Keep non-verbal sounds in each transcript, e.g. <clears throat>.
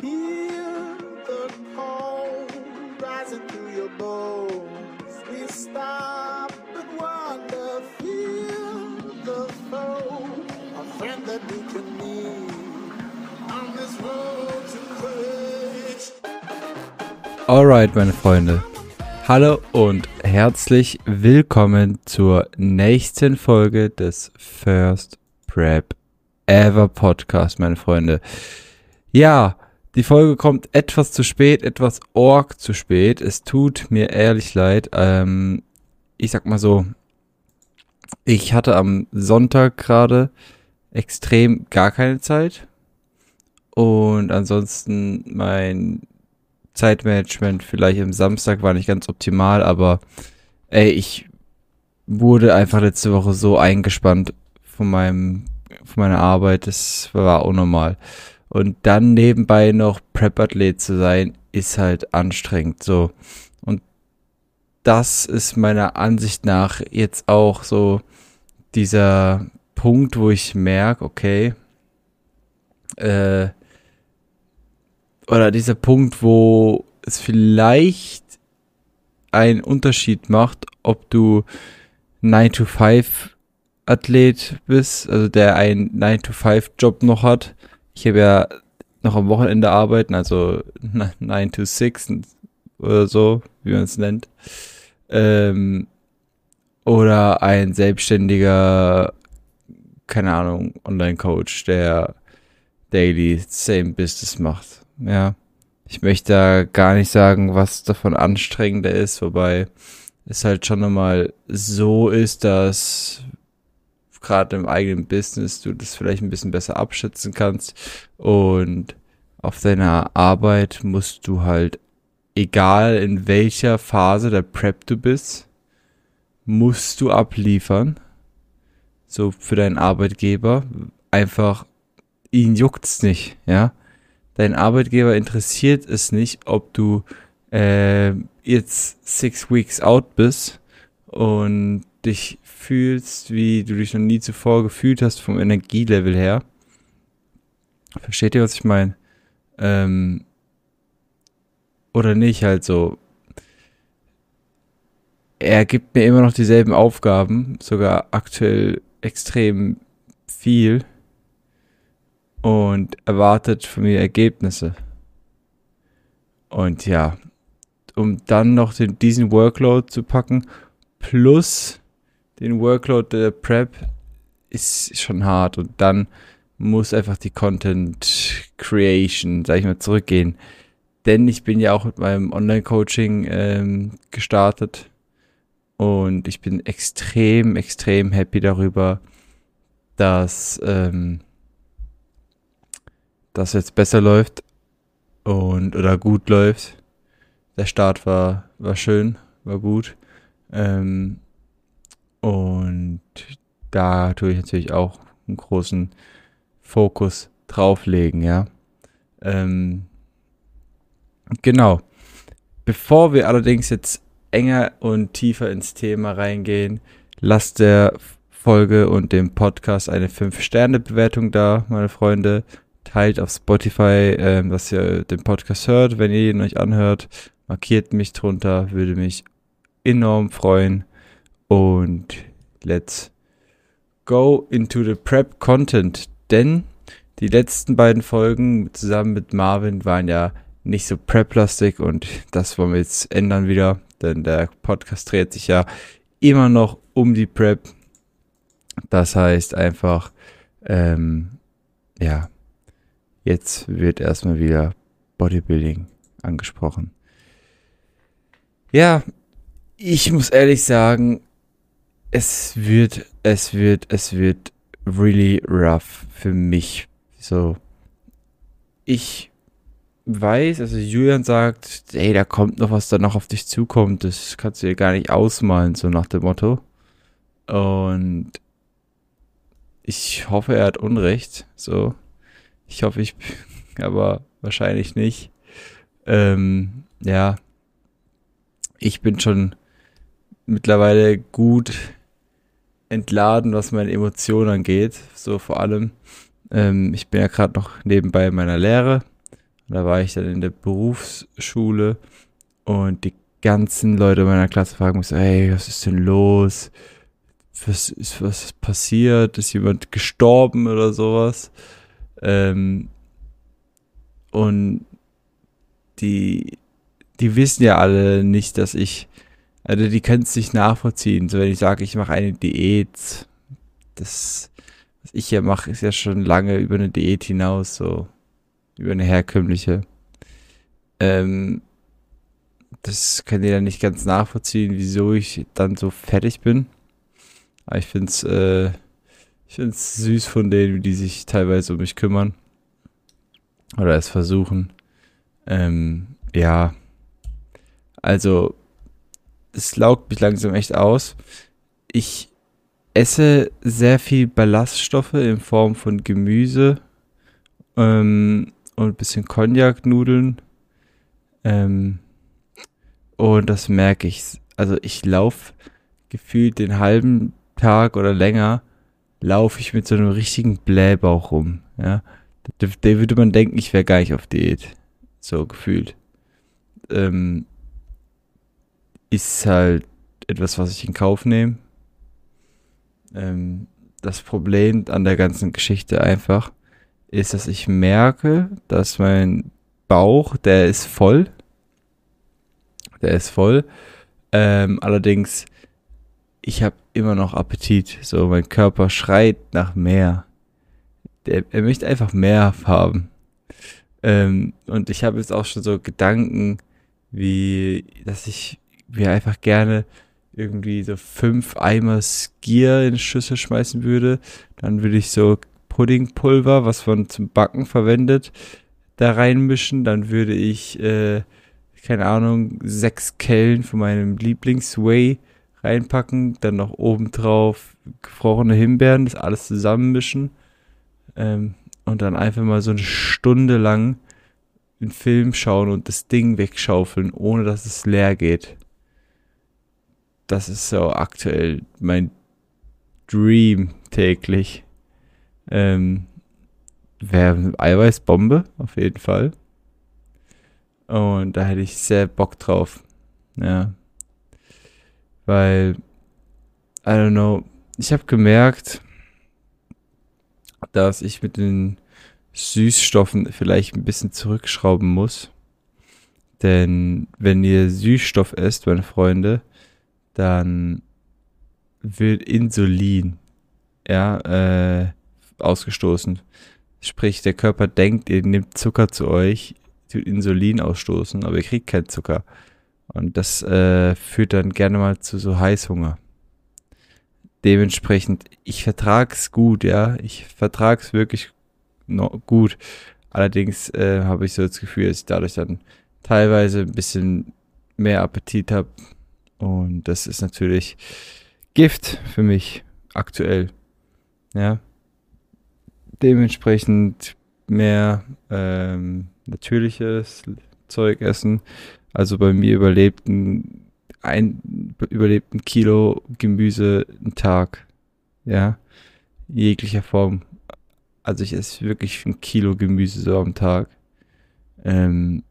Hear the cold rising through your bones. We stop and wonder, feel the foe, a friend that we can need on this road to courage. Alright, meine Freunde. Hallo und herzlich willkommen zur nächsten Folge des First Prep Ever Podcast, meine Freunde. Ja, die Folge kommt etwas zu spät, etwas org zu spät. Es tut mir ehrlich leid. Ähm, ich sag mal so, ich hatte am Sonntag gerade extrem gar keine Zeit. Und ansonsten mein Zeitmanagement vielleicht am Samstag war nicht ganz optimal, aber ey, ich wurde einfach letzte Woche so eingespannt von meinem, von meiner Arbeit, das war unnormal. Und dann nebenbei noch Prep-Athlet zu sein, ist halt anstrengend, so. Und das ist meiner Ansicht nach jetzt auch so dieser Punkt, wo ich merke, okay, äh, oder dieser Punkt, wo es vielleicht einen Unterschied macht, ob du 9 to 5 Athlet bist, also der einen 9 to 5 Job noch hat. Ich habe ja noch am Wochenende arbeiten, also <laughs> 9 to 6 oder so, wie man es nennt. Ähm, oder ein selbstständiger, keine Ahnung, Online-Coach, der daily same Business macht. Ja. Ich möchte da gar nicht sagen, was davon anstrengender ist, wobei es halt schon nochmal so ist, dass gerade im eigenen Business du das vielleicht ein bisschen besser abschätzen kannst und auf deiner Arbeit musst du halt, egal in welcher Phase der Prep du bist, musst du abliefern. So für deinen Arbeitgeber. Einfach, ihn juckt's nicht, ja dein Arbeitgeber interessiert es nicht, ob du äh, jetzt six weeks out bist und dich fühlst, wie du dich noch nie zuvor gefühlt hast vom Energielevel her. Versteht ihr, was ich meine? Ähm, oder nicht, halt so. Er gibt mir immer noch dieselben Aufgaben, sogar aktuell extrem viel und erwartet von mir Ergebnisse. Und ja, um dann noch den, diesen Workload zu packen, plus den Workload der Prep, ist schon hart. Und dann muss einfach die Content Creation, sag ich mal, zurückgehen. Denn ich bin ja auch mit meinem Online-Coaching ähm, gestartet. Und ich bin extrem, extrem happy darüber, dass ähm, das jetzt besser läuft und oder gut läuft. Der Start war, war schön, war gut. Ähm, und da tue ich natürlich auch einen großen Fokus drauflegen, ja. Ähm, genau. Bevor wir allerdings jetzt enger und tiefer ins Thema reingehen, lasst der Folge und dem Podcast eine 5-Sterne-Bewertung da, meine Freunde teilt auf Spotify, ähm, dass ihr den Podcast hört. Wenn ihr ihn euch anhört, markiert mich drunter, würde mich enorm freuen. Und let's go into the Prep Content. Denn die letzten beiden Folgen zusammen mit Marvin waren ja nicht so Prep-lastig und das wollen wir jetzt ändern wieder, denn der Podcast dreht sich ja immer noch um die Prep. Das heißt einfach, ähm, ja, Jetzt wird erstmal wieder Bodybuilding angesprochen. Ja, ich muss ehrlich sagen, es wird, es wird, es wird really rough für mich. So, ich weiß, also Julian sagt, ey, da kommt noch was da noch auf dich zukommt, das kannst du dir gar nicht ausmalen, so nach dem Motto. Und ich hoffe, er hat Unrecht, so. Ich hoffe, ich, <laughs> aber wahrscheinlich nicht. Ähm, ja, ich bin schon mittlerweile gut entladen, was meine Emotionen angeht. So vor allem. Ähm, ich bin ja gerade noch nebenbei in meiner Lehre Da war ich dann in der Berufsschule und die ganzen Leute meiner Klasse fragen mich so, hey, was ist denn los? Was ist, was ist passiert? Ist jemand gestorben oder sowas? Ähm, und die, die wissen ja alle nicht, dass ich, also die können es nicht nachvollziehen. So wenn ich sage, ich mache eine Diät, das, was ich hier mache, ist ja schon lange über eine Diät hinaus, so über eine herkömmliche. Ähm, das können die dann nicht ganz nachvollziehen, wieso ich dann so fertig bin. Aber ich finde es äh, ich find's süß von denen, die sich teilweise um mich kümmern. Oder es versuchen. Ähm, ja. Also, es laugt mich langsam echt aus. Ich esse sehr viel Ballaststoffe in Form von Gemüse ähm, und ein bisschen Cognac-Nudeln. Ähm, und das merke ich. Also ich laufe gefühlt den halben Tag oder länger, laufe ich mit so einem richtigen Blähbauch rum. Ja, da, würde man denken, ich wäre gar nicht auf Diät. So gefühlt. Ähm, ist halt etwas, was ich in Kauf nehme. Ähm, das Problem an der ganzen Geschichte einfach ist, dass ich merke, dass mein Bauch, der ist voll. Der ist voll. Ähm, allerdings, ich habe immer noch Appetit. So, mein Körper schreit nach mehr. Der, er möchte einfach mehr haben. Ähm, und ich habe jetzt auch schon so Gedanken, wie, dass ich mir einfach gerne irgendwie so fünf Eimer Skier in Schüssel schmeißen würde. Dann würde ich so Puddingpulver, was man zum Backen verwendet, da reinmischen. Dann würde ich, äh, keine Ahnung, sechs Kellen von meinem Lieblingsway reinpacken. Dann noch obendrauf gefrorene Himbeeren, das alles zusammenmischen. Ähm, und dann einfach mal so eine Stunde lang einen Film schauen und das Ding wegschaufeln, ohne dass es leer geht. Das ist so aktuell mein Dream täglich. Ähm, Wäre Eiweißbombe, auf jeden Fall. Und da hätte ich sehr Bock drauf. Ja. Weil, I don't know, ich habe gemerkt, dass ich mit den Süßstoffen vielleicht ein bisschen zurückschrauben muss. Denn wenn ihr Süßstoff esst, meine Freunde, dann wird Insulin ja, äh, ausgestoßen. Sprich, der Körper denkt, ihr nehmt Zucker zu euch, tut Insulin ausstoßen, aber ihr kriegt keinen Zucker. Und das äh, führt dann gerne mal zu so Heißhunger dementsprechend, ich vertrag's gut, ja. Ich vertrag's wirklich no, gut. Allerdings äh, habe ich so das Gefühl, dass ich dadurch dann teilweise ein bisschen mehr Appetit habe. Und das ist natürlich Gift für mich aktuell. Ja. Dementsprechend mehr ähm, natürliches Zeug essen. Also bei mir überlebten ein ein Kilo Gemüse einen Tag. Ja. Jeglicher Form. Also ich esse wirklich ein Kilo Gemüse so am Tag. Ähm,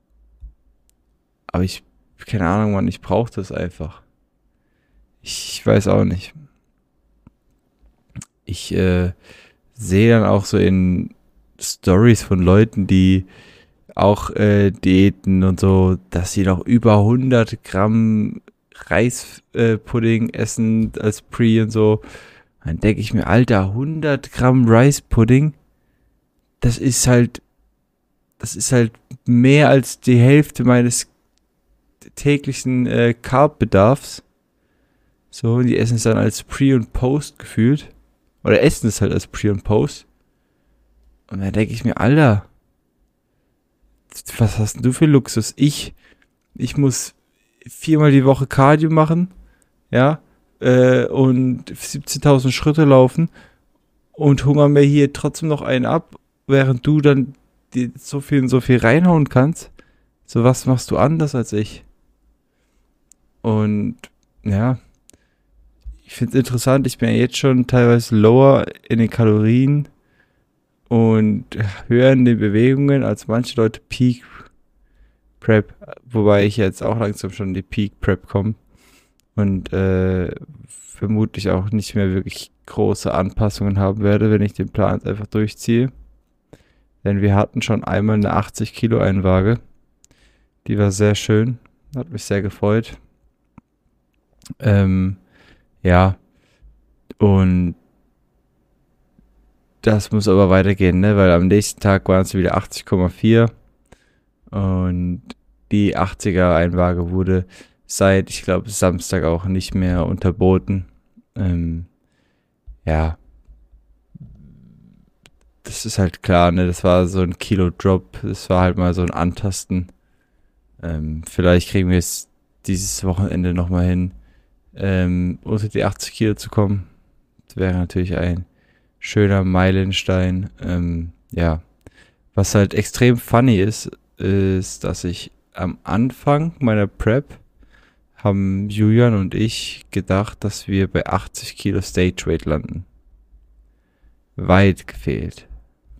aber ich, keine Ahnung, Mann, ich brauche das einfach. Ich, weiß auch nicht. Ich äh, sehe dann auch so in Stories von Leuten, die auch äh, Diäten und so, dass sie noch über 100 Gramm Reispudding äh, essen als Pre und so. Dann denke ich mir, Alter, 100 Gramm Reispudding, das ist halt, das ist halt mehr als die Hälfte meines täglichen äh, Carb-Bedarfs. So, und die essen es dann als Pre und Post gefühlt. Oder essen es halt als Pre und Post. Und dann denke ich mir, Alter, was hast denn du für Luxus? Ich, ich muss viermal die Woche Cardio machen, ja, äh, und 17.000 Schritte laufen und hungern mir hier trotzdem noch einen ab, während du dann so viel und so viel reinhauen kannst. So was machst du anders als ich? Und ja, ich finde es interessant, ich bin ja jetzt schon teilweise lower in den Kalorien und höher in den Bewegungen als manche Leute Peak Prep, wobei ich jetzt auch langsam schon in die Peak Prep komme und äh, vermutlich auch nicht mehr wirklich große Anpassungen haben werde, wenn ich den Plan einfach durchziehe. Denn wir hatten schon einmal eine 80 Kilo Einwaage. Die war sehr schön, hat mich sehr gefreut. Ähm, ja, und das muss aber weitergehen, ne? Weil am nächsten Tag waren es wieder 80,4 und die 80er Einwaage wurde seit, ich glaube, Samstag auch nicht mehr unterboten. Ähm, ja, das ist halt klar, ne? Das war so ein Kilo-Drop. Das war halt mal so ein Antasten. Ähm, vielleicht kriegen wir es dieses Wochenende nochmal hin, ähm, unter die 80 Kilo zu kommen. Das wäre natürlich ein schöner Meilenstein. Ähm, ja. Was halt extrem funny ist, ist, dass ich am Anfang meiner Prep haben Julian und ich gedacht, dass wir bei 80 Kilo Stage Weight landen. Weit gefehlt.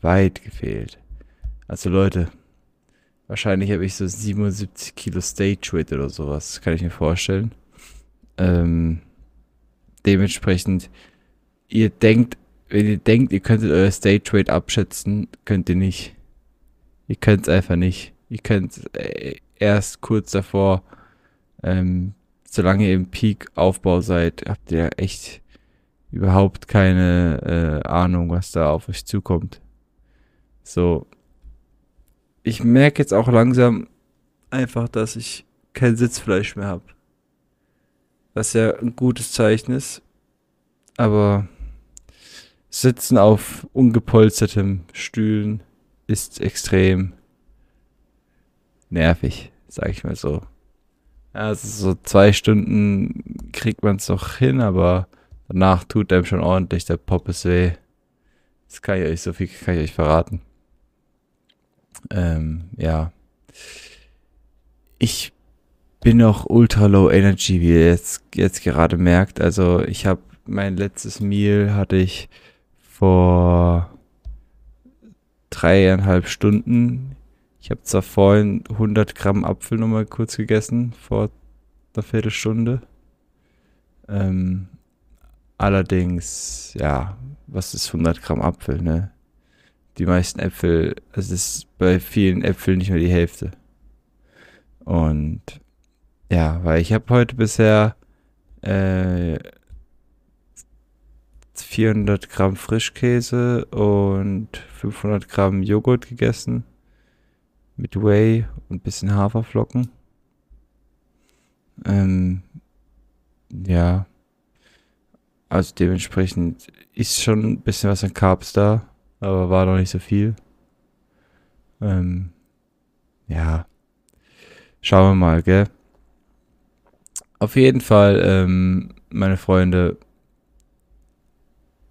Weit gefehlt. Also Leute, wahrscheinlich habe ich so 77 Kilo Stage Weight oder sowas, kann ich mir vorstellen. Ähm, dementsprechend, ihr denkt, wenn ihr denkt, ihr könntet euer Stage Weight abschätzen, könnt ihr nicht. Ihr könnt es einfach nicht. Ihr könnt äh, erst kurz davor ähm, solange ihr im Peak-Aufbau seid, habt ihr echt überhaupt keine äh, Ahnung, was da auf euch zukommt. So. Ich merke jetzt auch langsam einfach, dass ich kein Sitzfleisch mehr habe. Was ja ein gutes Zeichen ist. Aber Sitzen auf ungepolstertem Stühlen ist extrem nervig, sag ich mal so. Also so zwei Stunden kriegt man es noch hin, aber danach tut einem schon ordentlich der Poppes weh. Das kann ich euch, so viel kann ich euch verraten. Ähm, ja. Ich bin noch ultra low energy, wie ihr jetzt, jetzt gerade merkt. Also ich habe mein letztes Meal hatte ich vor dreieinhalb Stunden ich habe zwar vorhin 100 Gramm Apfel nochmal kurz gegessen, vor einer Viertelstunde. Ähm, allerdings, ja, was ist 100 Gramm Apfel, ne? Die meisten Äpfel, es ist bei vielen Äpfeln nicht mehr die Hälfte. Und ja, weil ich habe heute bisher äh, 400 Gramm Frischkäse und 500 Gramm Joghurt gegessen mit Whey und bisschen Haferflocken. Ähm, ja. Also dementsprechend ist schon ein bisschen was an Carbs da, aber war noch nicht so viel. Ähm, ja. Schauen wir mal, gell? Auf jeden Fall, ähm, meine Freunde,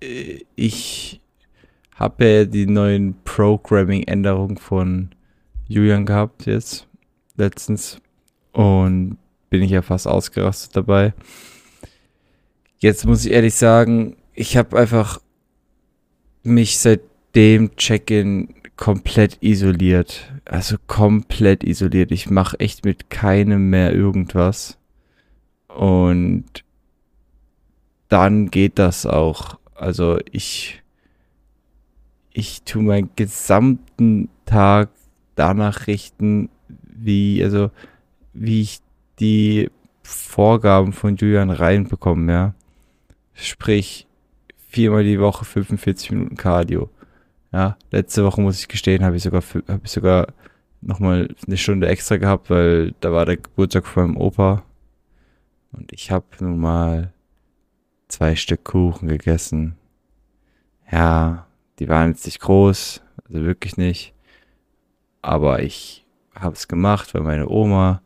äh, ich habe ja die neuen Programming-Änderungen von Julian gehabt jetzt, letztens. Und bin ich ja fast ausgerastet dabei. Jetzt muss ich ehrlich sagen, ich habe einfach mich seit dem Check-in komplett isoliert. Also komplett isoliert. Ich mache echt mit keinem mehr irgendwas. Und dann geht das auch. Also ich, ich tue meinen gesamten Tag danach richten, wie, also, wie ich die Vorgaben von Julian reinbekomme, ja. Sprich, viermal die Woche 45 Minuten Cardio. Ja, letzte Woche muss ich gestehen, habe ich sogar, habe ich sogar nochmal eine Stunde extra gehabt, weil da war der Geburtstag von meinem Opa. Und ich habe nun mal zwei Stück Kuchen gegessen. Ja, die waren jetzt nicht groß, also wirklich nicht. Aber ich habe es gemacht, weil meine Oma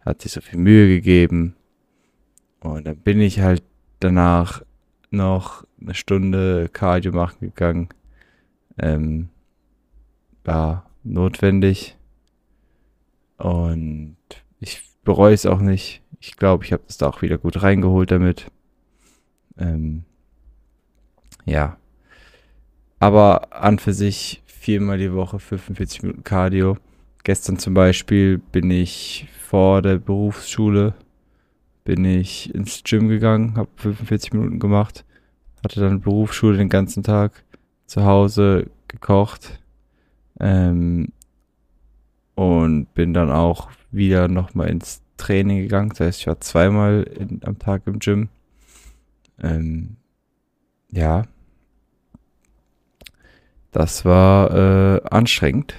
hat sich so viel Mühe gegeben. Und dann bin ich halt danach noch eine Stunde Cardio machen gegangen. Ähm, war notwendig. Und ich bereue es auch nicht. Ich glaube, ich habe das da auch wieder gut reingeholt damit. Ähm, ja. Aber an für sich viermal die Woche 45 Minuten Cardio. Gestern zum Beispiel bin ich vor der Berufsschule, bin ich ins Gym gegangen, habe 45 Minuten gemacht, hatte dann Berufsschule den ganzen Tag, zu Hause gekocht ähm, und bin dann auch wieder nochmal ins Training gegangen. Das heißt, ich war zweimal in, am Tag im Gym. Ähm, ja, das war äh, anstrengend.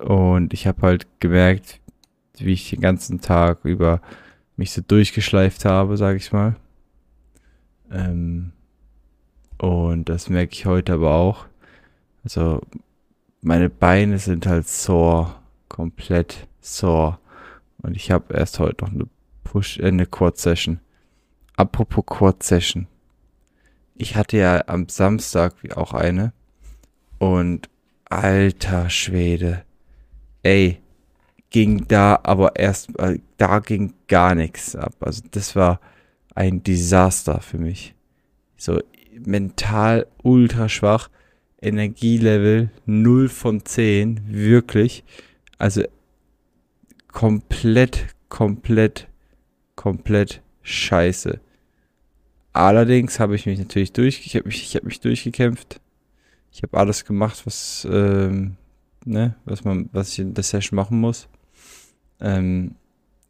Und ich habe halt gemerkt, wie ich den ganzen Tag über mich so durchgeschleift habe, sage ich mal. Ähm, und das merke ich heute aber auch. Also meine Beine sind halt sore, komplett sore. Und ich habe erst heute noch eine Push, äh, eine Quad Session. Apropos Quad Session. Ich hatte ja am Samstag auch eine. Und alter Schwede. Ey, ging da aber erst, äh, da ging gar nichts ab. Also das war ein Desaster für mich. So mental ultra schwach. Energielevel 0 von 10. Wirklich. Also komplett, komplett, komplett scheiße. Allerdings habe ich mich natürlich durch, ich habe mich, ich habe mich durchgekämpft. Ich habe alles gemacht, was, ähm, ne, was man, was ich in der Session machen muss. Ähm,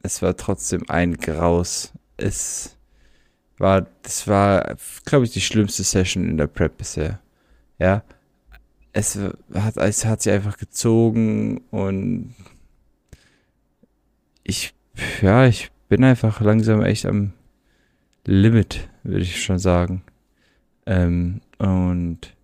es war trotzdem ein Graus. Es war, das war, glaube ich, die schlimmste Session in der Prep bisher. Ja. Es hat, es hat sich einfach gezogen und ich, ja, ich bin einfach langsam echt am Limit, würde ich schon sagen. Ähm, und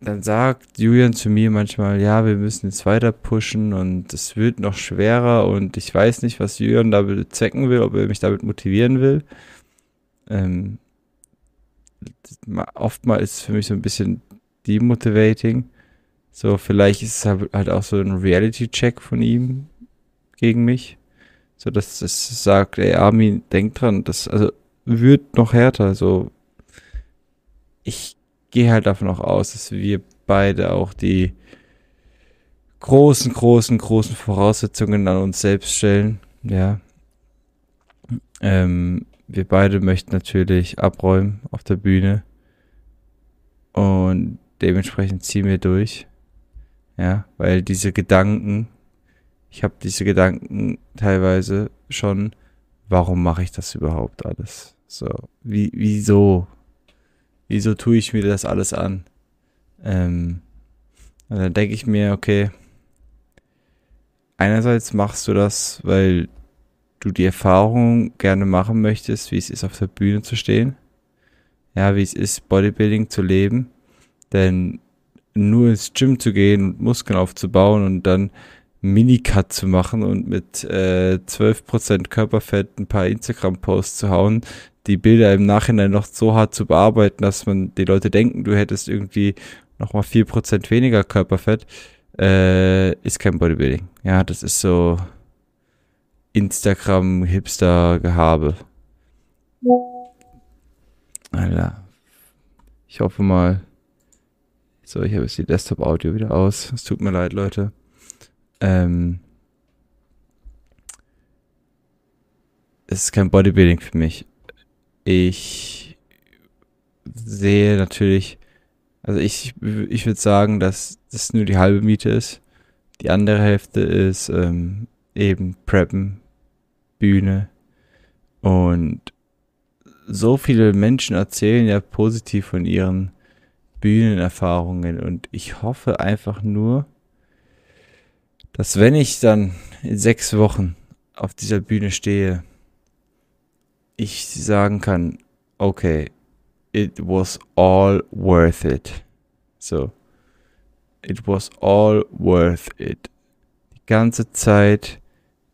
dann sagt Julian zu mir manchmal, ja, wir müssen jetzt weiter pushen und es wird noch schwerer und ich weiß nicht, was Julian damit zecken will, ob er mich damit motivieren will. Ähm, oftmals ist es für mich so ein bisschen demotivating. So, vielleicht ist es halt, halt auch so ein Reality-Check von ihm gegen mich. So, dass es sagt, ey, Armin, denk dran, das also wird noch härter. So, ich gehe halt davon auch aus, dass wir beide auch die großen, großen, großen Voraussetzungen an uns selbst stellen. Ja. Ähm, wir beide möchten natürlich abräumen auf der Bühne. Und dementsprechend ziehen wir durch. Ja, weil diese Gedanken, ich habe diese Gedanken teilweise schon, warum mache ich das überhaupt alles? So, wie, wieso? Wieso tue ich mir das alles an? Ähm, und dann denke ich mir, okay, einerseits machst du das, weil du die Erfahrung gerne machen möchtest, wie es ist, auf der Bühne zu stehen. Ja, wie es ist, Bodybuilding zu leben. Denn nur ins Gym zu gehen und Muskeln aufzubauen und dann Minicut zu machen und mit äh, 12% Körperfett ein paar Instagram-Posts zu hauen, die Bilder im Nachhinein noch so hart zu bearbeiten, dass man die Leute denken, du hättest irgendwie nochmal 4% weniger Körperfett, äh, ist kein Bodybuilding. Ja, das ist so Instagram-Hipster-Gehabe. Alter. Ich hoffe mal. So, ich habe jetzt die Desktop-Audio wieder aus. Es tut mir leid, Leute. Ähm, es ist kein Bodybuilding für mich. Ich sehe natürlich, also ich, ich würde sagen, dass das nur die halbe Miete ist. Die andere Hälfte ist ähm, eben Preppen, Bühne und so viele Menschen erzählen ja positiv von ihren Bühnenerfahrungen und ich hoffe einfach nur, dass wenn ich dann in sechs Wochen auf dieser Bühne stehe, ich sagen kann, okay, it was all worth it. So, it was all worth it. Die ganze Zeit,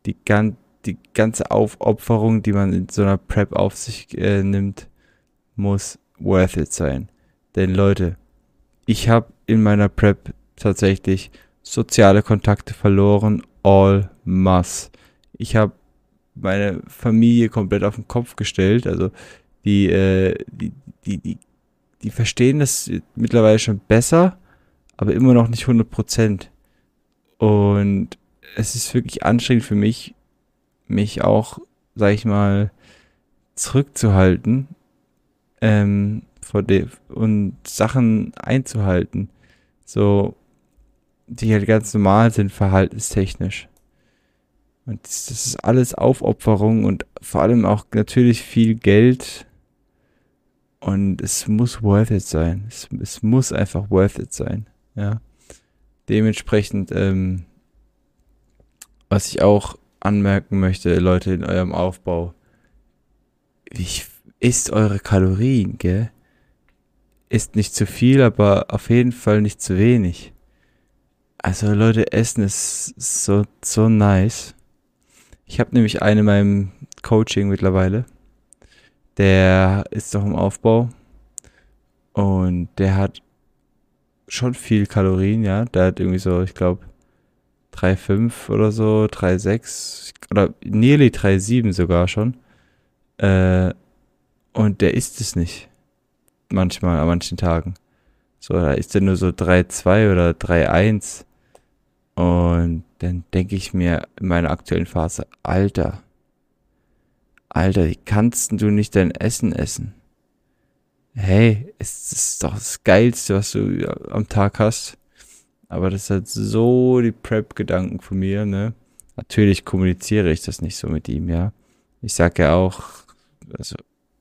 die, gan die ganze Aufopferung, die man in so einer Prep auf sich äh, nimmt, muss worth it sein. Denn Leute, ich habe in meiner Prep tatsächlich soziale Kontakte verloren, all mass. Ich habe meine Familie komplett auf den Kopf gestellt, also die, äh, die, die, die die verstehen das mittlerweile schon besser, aber immer noch nicht 100 Prozent. Und es ist wirklich anstrengend für mich, mich auch, sag ich mal, zurückzuhalten ähm, vor dem und Sachen einzuhalten, so die halt ganz normal sind, verhaltenstechnisch. Und das, das ist alles Aufopferung und vor allem auch natürlich viel Geld. Und es muss worth it sein. Es, es muss einfach worth it sein. Ja. Dementsprechend, ähm, was ich auch anmerken möchte, Leute, in eurem Aufbau, wie isst eure Kalorien, gell? Ist nicht zu viel, aber auf jeden Fall nicht zu wenig. Also Leute, Essen ist so, so nice. Ich habe nämlich einen in meinem Coaching mittlerweile. Der ist doch im Aufbau. Und der hat schon viel Kalorien, ja. Der hat irgendwie so, ich glaube, 3,5 oder so, 3,6 oder nearly 3,7 sogar schon. Äh, und der isst es nicht. Manchmal, an manchen Tagen. So, da ist er nur so 3,2 oder 3,1. Und dann denke ich mir in meiner aktuellen Phase, Alter, Alter, wie kannst du nicht dein Essen essen? Hey, es ist doch das Geilste, was du am Tag hast. Aber das hat so die Prep-Gedanken von mir, ne? Natürlich kommuniziere ich das nicht so mit ihm, ja. Ich sage ja auch, also,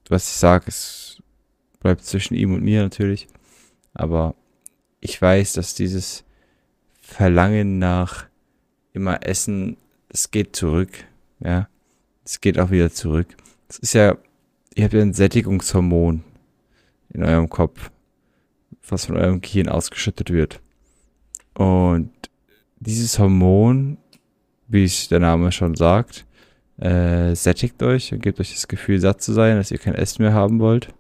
was ich sage, es bleibt zwischen ihm und mir natürlich. Aber ich weiß, dass dieses Verlangen nach immer Essen, es geht zurück, ja. Es geht auch wieder zurück. Es ist ja, ihr habt ja ein Sättigungshormon in eurem Kopf, was von eurem Gehirn ausgeschüttet wird. Und dieses Hormon, wie es der Name schon sagt, äh, sättigt euch und gebt euch das Gefühl, satt zu sein, dass ihr kein Essen mehr haben wollt.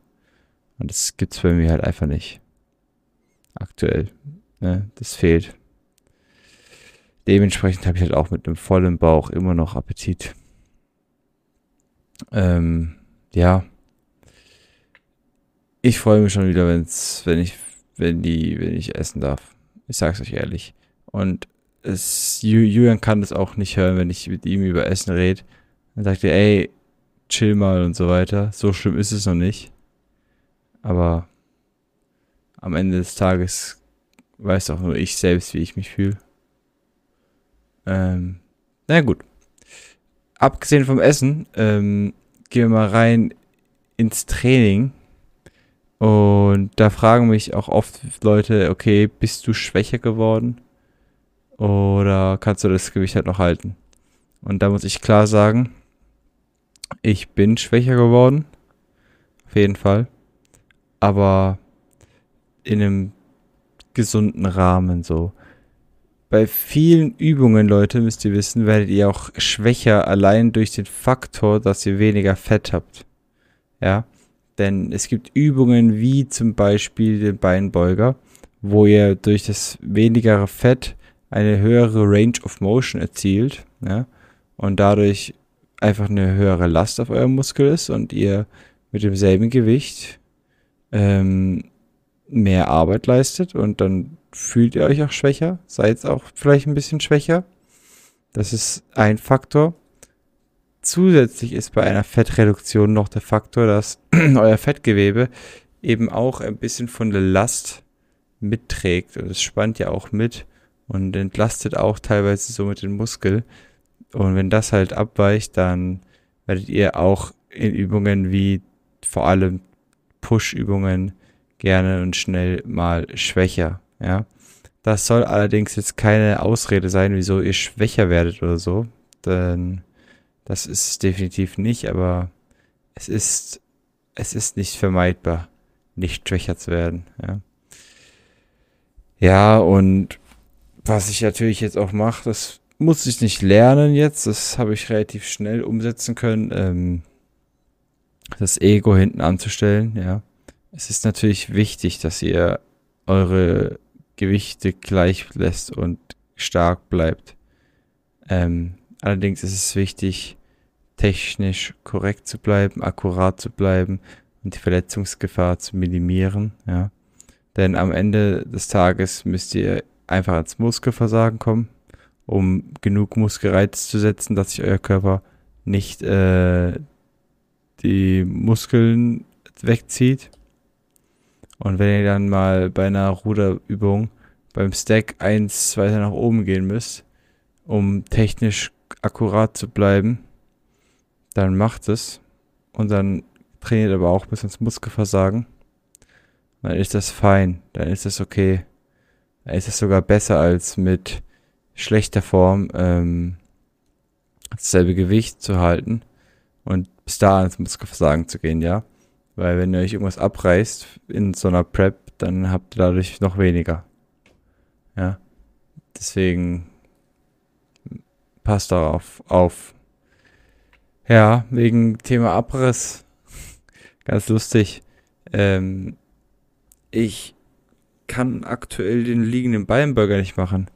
Und das gibt's bei mir halt einfach nicht. Aktuell. Ne? Das fehlt. Dementsprechend habe ich halt auch mit einem vollen Bauch immer noch Appetit. Ähm, ja. Ich freue mich schon wieder, wenn's, wenn ich, wenn die, wenn ich essen darf. Ich sag's euch ehrlich. Und es, Julian kann das auch nicht hören, wenn ich mit ihm über Essen rede. Dann sagt er, ey, chill mal und so weiter. So schlimm ist es noch nicht. Aber am Ende des Tages weiß auch nur ich selbst, wie ich mich fühle. Ähm, na gut. Abgesehen vom Essen, ähm, gehen wir mal rein ins Training. Und da fragen mich auch oft Leute, okay, bist du schwächer geworden? Oder kannst du das Gewicht halt noch halten? Und da muss ich klar sagen, ich bin schwächer geworden. Auf jeden Fall. Aber in einem gesunden Rahmen so. Bei vielen Übungen, Leute, müsst ihr wissen, werdet ihr auch schwächer allein durch den Faktor, dass ihr weniger Fett habt. Ja. Denn es gibt Übungen wie zum Beispiel den Beinbeuger, wo ihr durch das wenigere Fett eine höhere Range of Motion erzielt, ja, und dadurch einfach eine höhere Last auf eurem Muskel ist und ihr mit demselben Gewicht ähm, mehr Arbeit leistet und dann fühlt ihr euch auch schwächer, seid auch vielleicht ein bisschen schwächer. Das ist ein Faktor. Zusätzlich ist bei einer Fettreduktion noch der Faktor, dass <clears throat> euer Fettgewebe eben auch ein bisschen von der Last mitträgt und es spannt ja auch mit und entlastet auch teilweise so mit den Muskel. Und wenn das halt abweicht, dann werdet ihr auch in Übungen wie vor allem Push-Übungen gerne und schnell mal schwächer, ja. Das soll allerdings jetzt keine Ausrede sein, wieso ihr schwächer werdet oder so, denn das ist definitiv nicht, aber es ist, es ist nicht vermeidbar, nicht schwächer zu werden, ja. Ja, und was ich natürlich jetzt auch mache, das muss ich nicht lernen jetzt, das habe ich relativ schnell umsetzen können, ähm, das Ego hinten anzustellen, ja. Es ist natürlich wichtig, dass ihr eure Gewichte gleich lässt und stark bleibt. Ähm, allerdings ist es wichtig, technisch korrekt zu bleiben, akkurat zu bleiben und die Verletzungsgefahr zu minimieren, ja. Denn am Ende des Tages müsst ihr einfach ans Muskelversagen kommen, um genug Muskelreiz zu setzen, dass sich euer Körper nicht äh, die Muskeln wegzieht. Und wenn ihr dann mal bei einer Ruderübung beim Stack eins weiter nach oben gehen müsst, um technisch akkurat zu bleiben, dann macht es und dann trainiert aber auch bis ins Muskelversagen. Dann ist das fein, dann ist das okay. Dann ist es sogar besser als mit schlechter Form ähm, dasselbe Gewicht zu halten und bis da ins Muskelversagen zu gehen, ja. Weil wenn ihr euch irgendwas abreißt in so einer Prep, dann habt ihr dadurch noch weniger. Ja. Deswegen passt darauf auf. Ja, wegen Thema Abriss. <laughs> Ganz lustig. Ähm, ich kann aktuell den liegenden Beinburger nicht machen.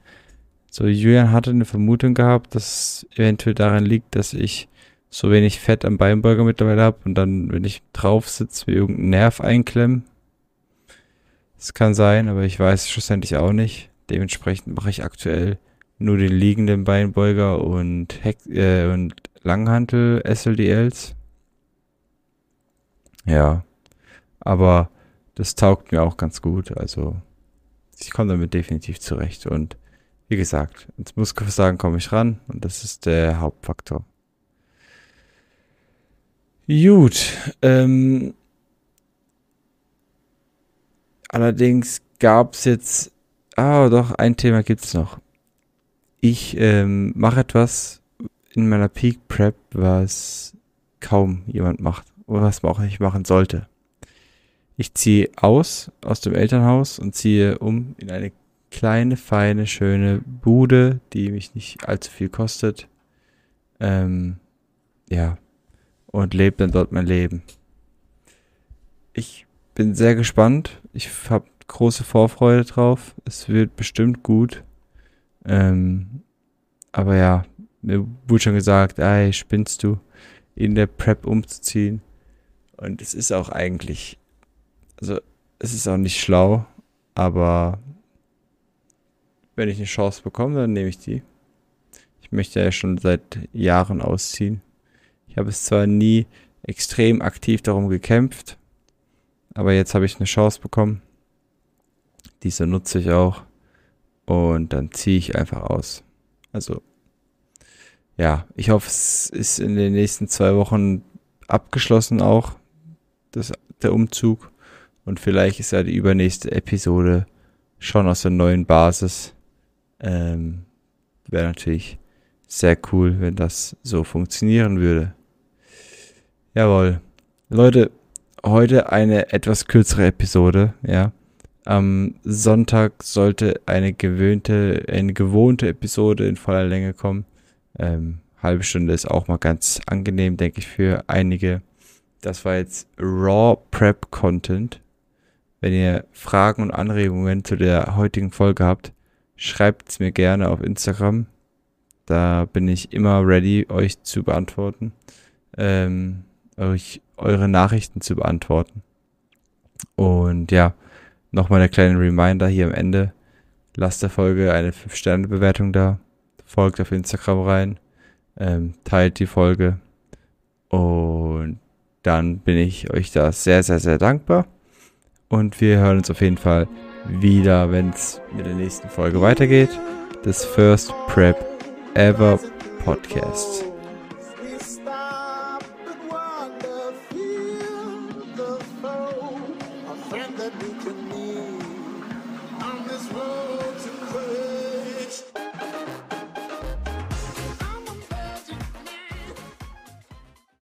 So, Julian hatte eine Vermutung gehabt, dass eventuell daran liegt, dass ich so wenig Fett am Beinburger mittlerweile habe und dann, wenn ich drauf sitze, mir irgendeinen Nerv einklemmen. Das kann sein, aber ich weiß schlussendlich auch nicht. Dementsprechend mache ich aktuell nur den liegenden Beinbeuger und, Heck, äh, und Langhantel SLDLs. Ja, aber das taugt mir auch ganz gut. Also ich komme damit definitiv zurecht. Und wie gesagt, ins Muskelversagen komme ich ran und das ist der Hauptfaktor. Gut, ähm, allerdings gab es jetzt, ah doch, ein Thema gibt's noch. Ich ähm, mache etwas in meiner Peak Prep, was kaum jemand macht oder was man auch nicht machen sollte. Ich ziehe aus aus dem Elternhaus und ziehe um in eine kleine, feine, schöne Bude, die mich nicht allzu viel kostet. Ähm, ja, und lebe dann dort mein Leben. Ich bin sehr gespannt. Ich habe große Vorfreude drauf. Es wird bestimmt gut. Ähm, aber ja, mir wurde schon gesagt, ey, spinnst du, in der Prep umzuziehen. Und es ist auch eigentlich, also es ist auch nicht schlau, aber wenn ich eine Chance bekomme, dann nehme ich die. Ich möchte ja schon seit Jahren ausziehen. Ich habe es zwar nie extrem aktiv darum gekämpft, aber jetzt habe ich eine Chance bekommen. Diese nutze ich auch. Und dann ziehe ich einfach aus. Also, ja, ich hoffe, es ist in den nächsten zwei Wochen abgeschlossen auch, das, der Umzug. Und vielleicht ist ja die übernächste Episode schon aus der neuen Basis. Ähm, Wäre natürlich sehr cool, wenn das so funktionieren würde. Jawohl. Leute, heute eine etwas kürzere Episode, ja. Am Sonntag sollte eine gewöhnte, eine gewohnte Episode in voller Länge kommen. Ähm, halbe Stunde ist auch mal ganz angenehm, denke ich, für einige. Das war jetzt Raw Prep Content. Wenn ihr Fragen und Anregungen zu der heutigen Folge habt, schreibt es mir gerne auf Instagram. Da bin ich immer ready, euch zu beantworten. Ähm, euch eure Nachrichten zu beantworten. Und ja, nochmal der kleine Reminder hier am Ende. Lasst der Folge eine 5-Sterne-Bewertung da. Folgt auf Instagram rein. Ähm, teilt die Folge. Und dann bin ich euch da sehr, sehr, sehr dankbar. Und wir hören uns auf jeden Fall wieder, wenn es mit der nächsten Folge weitergeht. Das First Prep Ever Podcast.